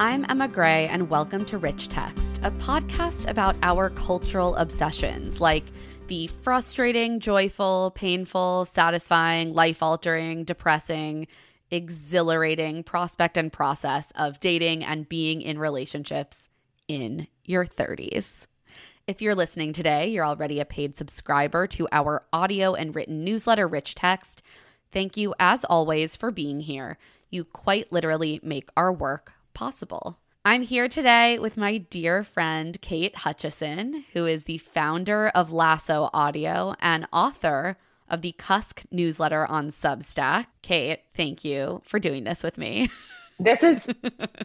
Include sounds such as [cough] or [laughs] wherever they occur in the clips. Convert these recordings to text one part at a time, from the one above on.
I'm Emma Gray, and welcome to Rich Text, a podcast about our cultural obsessions like the frustrating, joyful, painful, satisfying, life altering, depressing, exhilarating prospect and process of dating and being in relationships in your 30s. If you're listening today, you're already a paid subscriber to our audio and written newsletter, Rich Text. Thank you, as always, for being here. You quite literally make our work possible. I'm here today with my dear friend Kate Hutchison, who is the founder of Lasso Audio and author of the Cusk newsletter on Substack. Kate, thank you for doing this with me. [laughs] This is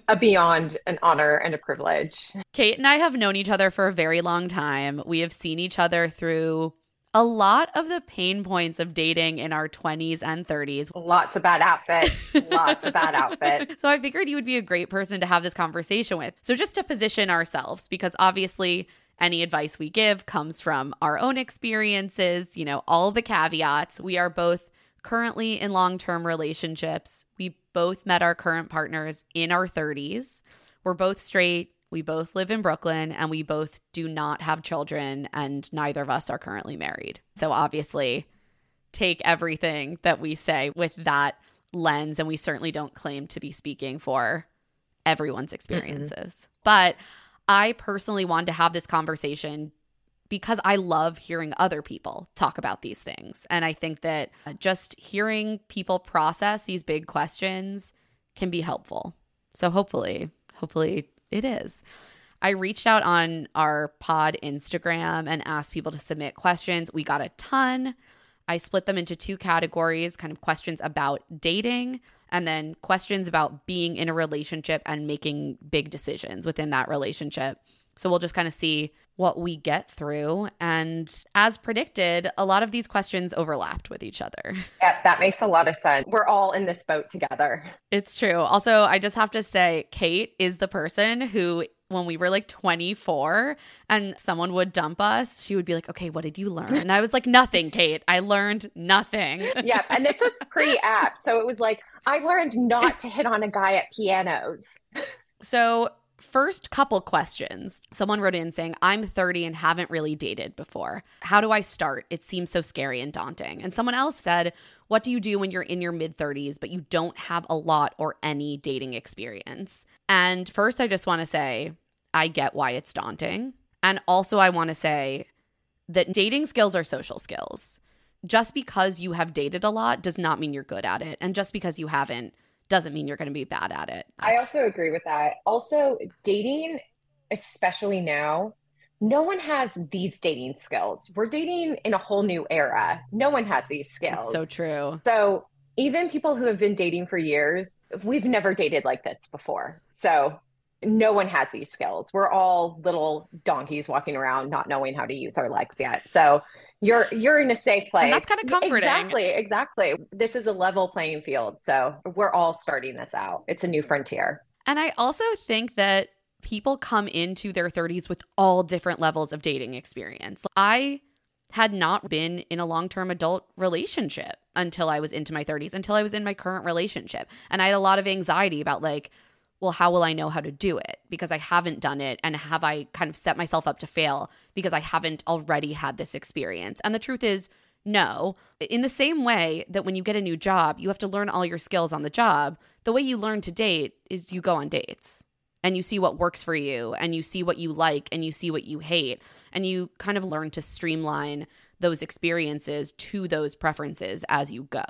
a beyond an honor and a privilege. Kate and I have known each other for a very long time. We have seen each other through a lot of the pain points of dating in our 20s and 30s. Lots of bad outfits. Lots of bad outfits. [laughs] So I figured you would be a great person to have this conversation with. So just to position ourselves, because obviously any advice we give comes from our own experiences, you know, all the caveats. We are both currently in long term relationships. We both met our current partners in our 30s. We're both straight. We both live in Brooklyn and we both do not have children, and neither of us are currently married. So, obviously, take everything that we say with that lens. And we certainly don't claim to be speaking for everyone's experiences. Mm-hmm. But I personally wanted to have this conversation because I love hearing other people talk about these things. And I think that just hearing people process these big questions can be helpful. So hopefully, hopefully it is. I reached out on our pod Instagram and asked people to submit questions. We got a ton. I split them into two categories kind of questions about dating and then questions about being in a relationship and making big decisions within that relationship. So we'll just kind of see what we get through. And as predicted, a lot of these questions overlapped with each other. [laughs] Yeah, that makes a lot of sense. We're all in this boat together. It's true. Also, I just have to say, Kate is the person who when we were like 24 and someone would dump us, she would be like, Okay, what did you learn? And I was like, Nothing, Kate. I learned nothing. [laughs] yeah. And this was pre app. So it was like, I learned not to hit on a guy at pianos. So first couple questions. Someone wrote in saying, I'm 30 and haven't really dated before. How do I start? It seems so scary and daunting. And someone else said, What do you do when you're in your mid 30s, but you don't have a lot or any dating experience? And first, I just want to say, I get why it's daunting. And also, I want to say that dating skills are social skills. Just because you have dated a lot does not mean you're good at it. And just because you haven't doesn't mean you're going to be bad at it. I also agree with that. Also, dating, especially now, no one has these dating skills. We're dating in a whole new era. No one has these skills. That's so true. So, even people who have been dating for years, we've never dated like this before. So, no one has these skills. We're all little donkeys walking around not knowing how to use our legs yet. So, you're you're in a safe place. And that's kind of comforting. Exactly, exactly. This is a level playing field. So we're all starting this out. It's a new frontier. And I also think that people come into their 30s with all different levels of dating experience. I had not been in a long-term adult relationship until I was into my 30s, until I was in my current relationship. And I had a lot of anxiety about like well, how will I know how to do it? Because I haven't done it. And have I kind of set myself up to fail because I haven't already had this experience? And the truth is, no. In the same way that when you get a new job, you have to learn all your skills on the job, the way you learn to date is you go on dates and you see what works for you and you see what you like and you see what you hate. And you kind of learn to streamline those experiences to those preferences as you go.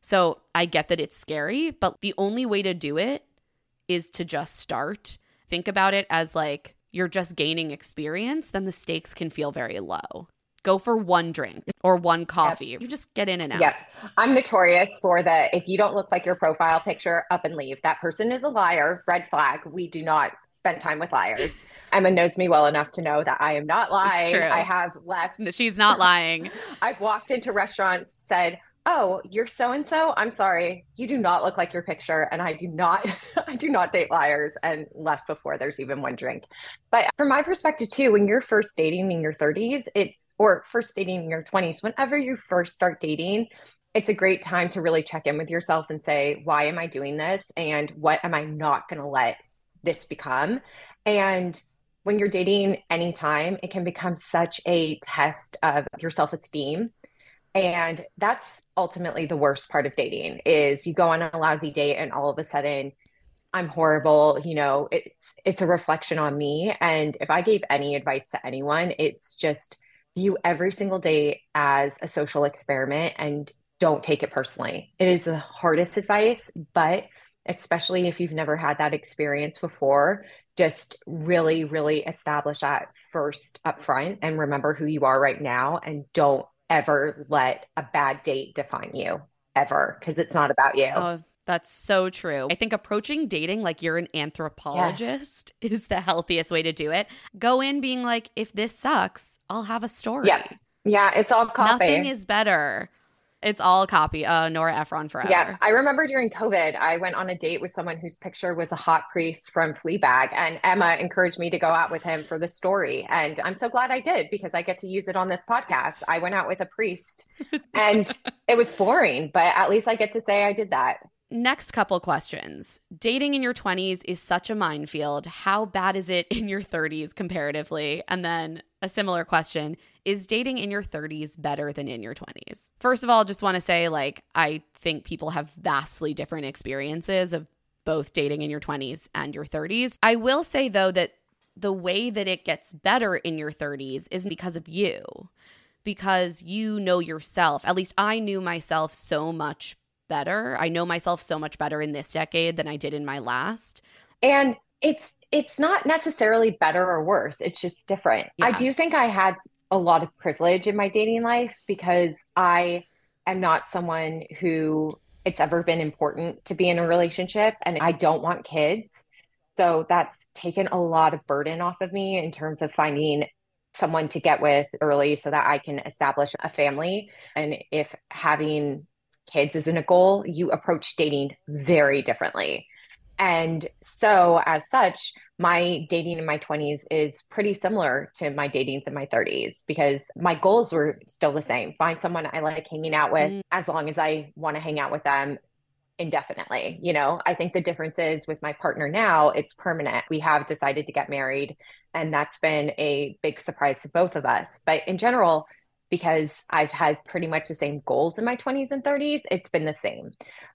So I get that it's scary, but the only way to do it is to just start. Think about it as like you're just gaining experience, then the stakes can feel very low. Go for one drink or one coffee. Yep. You just get in and out. Yep. I'm notorious for the if you don't look like your profile picture, up and leave. That person is a liar. Red flag. We do not spend time with liars. [laughs] Emma knows me well enough to know that I am not lying. I have left. She's not lying. [laughs] I've walked into restaurants, said, oh you're so and so i'm sorry you do not look like your picture and i do not [laughs] i do not date liars and left before there's even one drink but from my perspective too when you're first dating in your 30s it's or first dating in your 20s whenever you first start dating it's a great time to really check in with yourself and say why am i doing this and what am i not going to let this become? And when you're dating anytime, it can become such a test of your self-esteem. And that's ultimately the worst part of dating is you go on a lousy date and all of a sudden I'm horrible, you know, it's it's a reflection on me. And if I gave any advice to anyone, it's just view every single date as a social experiment and don't take it personally. It is the hardest advice, but especially if you've never had that experience before, just really, really establish that first up front and remember who you are right now and don't ever let a bad date define you ever because it's not about you. Oh, that's so true. I think approaching dating like you're an anthropologist yes. is the healthiest way to do it. Go in being like, if this sucks, I'll have a story. Yeah. Yeah, it's all copy. Nothing is better. It's all copy. Uh, Nora Ephron forever. Yeah, I remember during COVID, I went on a date with someone whose picture was a hot priest from Fleabag, and Emma encouraged me to go out with him for the story, and I'm so glad I did because I get to use it on this podcast. I went out with a priest, [laughs] and it was boring, but at least I get to say I did that. Next couple questions. Dating in your 20s is such a minefield. How bad is it in your 30s comparatively? And then a similar question Is dating in your 30s better than in your 20s? First of all, just want to say, like, I think people have vastly different experiences of both dating in your 20s and your 30s. I will say, though, that the way that it gets better in your 30s is because of you, because you know yourself. At least I knew myself so much better. I know myself so much better in this decade than I did in my last. And it's it's not necessarily better or worse. It's just different. Yeah. I do think I had a lot of privilege in my dating life because I am not someone who it's ever been important to be in a relationship and I don't want kids. So that's taken a lot of burden off of me in terms of finding someone to get with early so that I can establish a family. And if having kids isn't a goal, you approach dating very differently. And so, as such, my dating in my 20s is pretty similar to my datings in my 30s because my goals were still the same find someone I like hanging out with mm. as long as I want to hang out with them indefinitely. You know, I think the difference is with my partner now, it's permanent. We have decided to get married, and that's been a big surprise to both of us. But in general, because I've had pretty much the same goals in my 20s and 30s, it's been the same.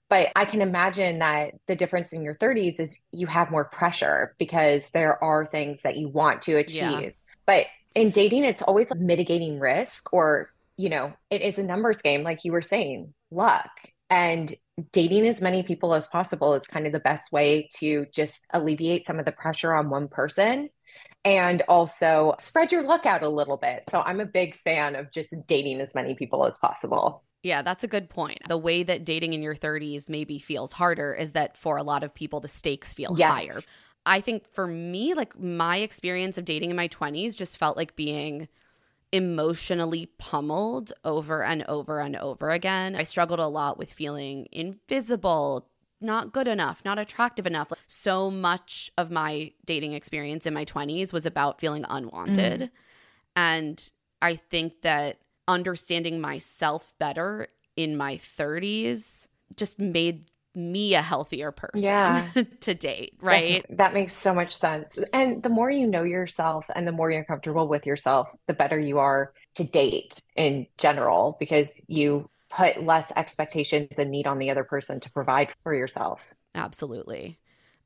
But I can imagine that the difference in your 30s is you have more pressure because there are things that you want to achieve. Yeah. But in dating, it's always mitigating risk, or, you know, it is a numbers game, like you were saying, luck. And dating as many people as possible is kind of the best way to just alleviate some of the pressure on one person and also spread your luck out a little bit. So I'm a big fan of just dating as many people as possible. Yeah, that's a good point. The way that dating in your 30s maybe feels harder is that for a lot of people, the stakes feel yes. higher. I think for me, like my experience of dating in my 20s just felt like being emotionally pummeled over and over and over again. I struggled a lot with feeling invisible, not good enough, not attractive enough. So much of my dating experience in my 20s was about feeling unwanted. Mm. And I think that understanding myself better in my 30s just made me a healthier person yeah. [laughs] to date, right? That, that, makes so much sense. And the more you know yourself and the more you're comfortable with yourself, the better you are to date in general because you put less expectations and need on the other person to provide for yourself. Absolutely.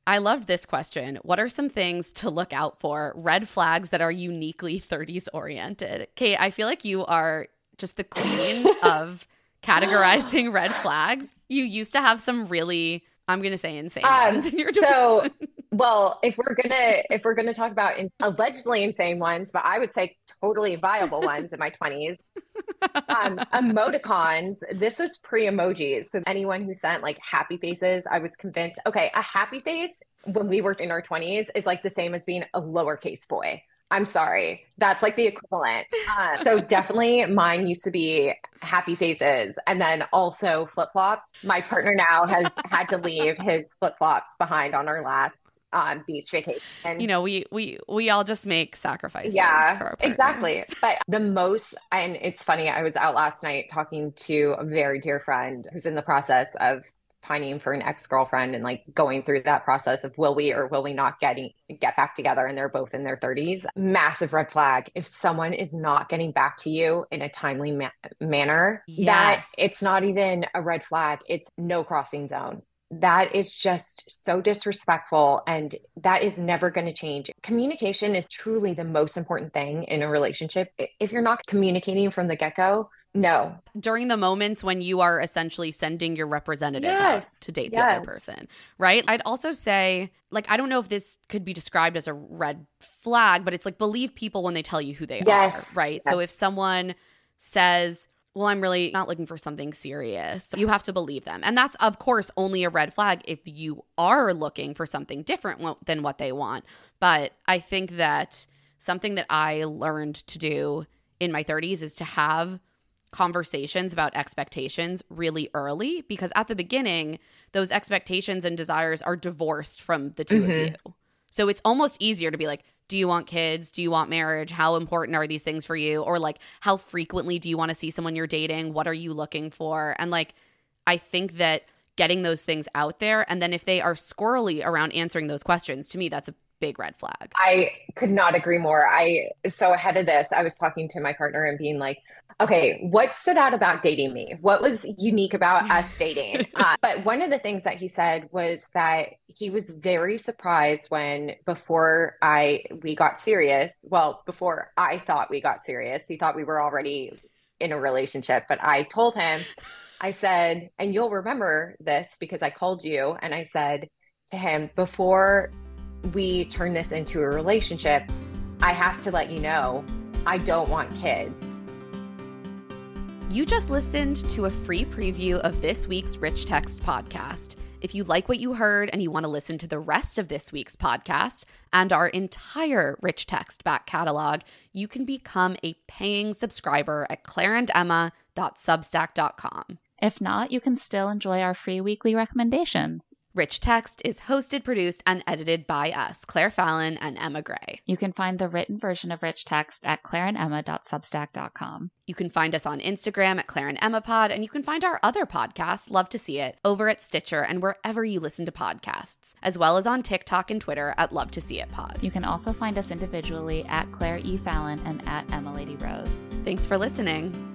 I loved this question. What are some things to look out for, red flags that are uniquely 30s oriented? Kate, I feel like you are just the queen [laughs] of categorizing red flags. You used to have some really I'm gonna say insane um, ones in your So, well, if we're gonna if we're gonna talk about in, allegedly insane ones, but I would say totally viable ones in my 20s. Um, [laughs] emoticons. This was pre emojis. So anyone who sent like happy faces, I was convinced. Okay, a happy face when we worked in our 20s is like the same as being a lowercase boy. I'm sorry. That's like the equivalent. Uh, so definitely mine used to be happy faces and then also flip flops. My partner now has had to leave his flip flops behind on our last um, beach vacation. You know, we we we all just make sacrifices. Yeah, exactly. [laughs] But the most, and it's funny. I was out last night talking to a very dear friend who's in the process of pining for an ex-girlfriend and like going through that process of will we or will we not getting get back together and they're both in their 30s massive red flag if someone is not getting back to you in a timely ma- manner yes. that it's not even a red flag it's no crossing zone that is just so disrespectful and that is never going to change. Communication is truly the most important thing in a relationship. If you're not communicating from the get go, no. During the moments when you are essentially sending your representative yes. to date the other person, right? I'd also say, like, I don't know if this could be described as a red flag, but it's like believe people when they tell you who they yes. are, right? Yes. So if someone says, well, I'm really not looking for something serious. You have to believe them. And that's, of course, only a red flag if you are looking for something different than what they want. But I think that something that I learned to do in my 30s is to have conversations about expectations really early because at the beginning, those expectations and desires are divorced from the 2 mm-hmm. of you. So it's almost easier to be like, do you want kids? Do you want marriage? How important are these things for you? Or like, how frequently do you want to see someone you're dating? What are you looking for? And like, I think that getting those things out there, and then if they are squirrely around answering those questions, to me, that's a big red flag. I could not agree more. I so ahead of this, I was talking to my partner and being like, okay, what stood out about dating me? What was unique about [laughs] us dating? Uh, but one of the things that he said was that he was very surprised when before I we got serious. Well, before I thought we got serious, he thought we were already in a relationship. But I told him, I said, and you'll remember this because I called you and I said to him before we turn this into a relationship, I have to let you know I don't want kids. You just listened to a free preview of this week's Rich Text podcast. If you like what you heard and you want to listen to the rest of this week's podcast and our entire Rich Text back catalog, you can become a paying subscriber at claireandemma.substack.com. If not, you can still enjoy our free weekly recommendations. Rich Text is hosted, produced, and edited by us, Claire Fallon and Emma Gray. You can find the written version of Rich Text at claireandemma.substack.com. You can find us on Instagram at Claire and Emma Pod, and you can find our other podcast, Love to See It, over at Stitcher and wherever you listen to podcasts, as well as on TikTok and Twitter at Love to See It Pod. You can also find us individually at Claire E. Fallon and at Emma Lady Rose. Thanks for listening.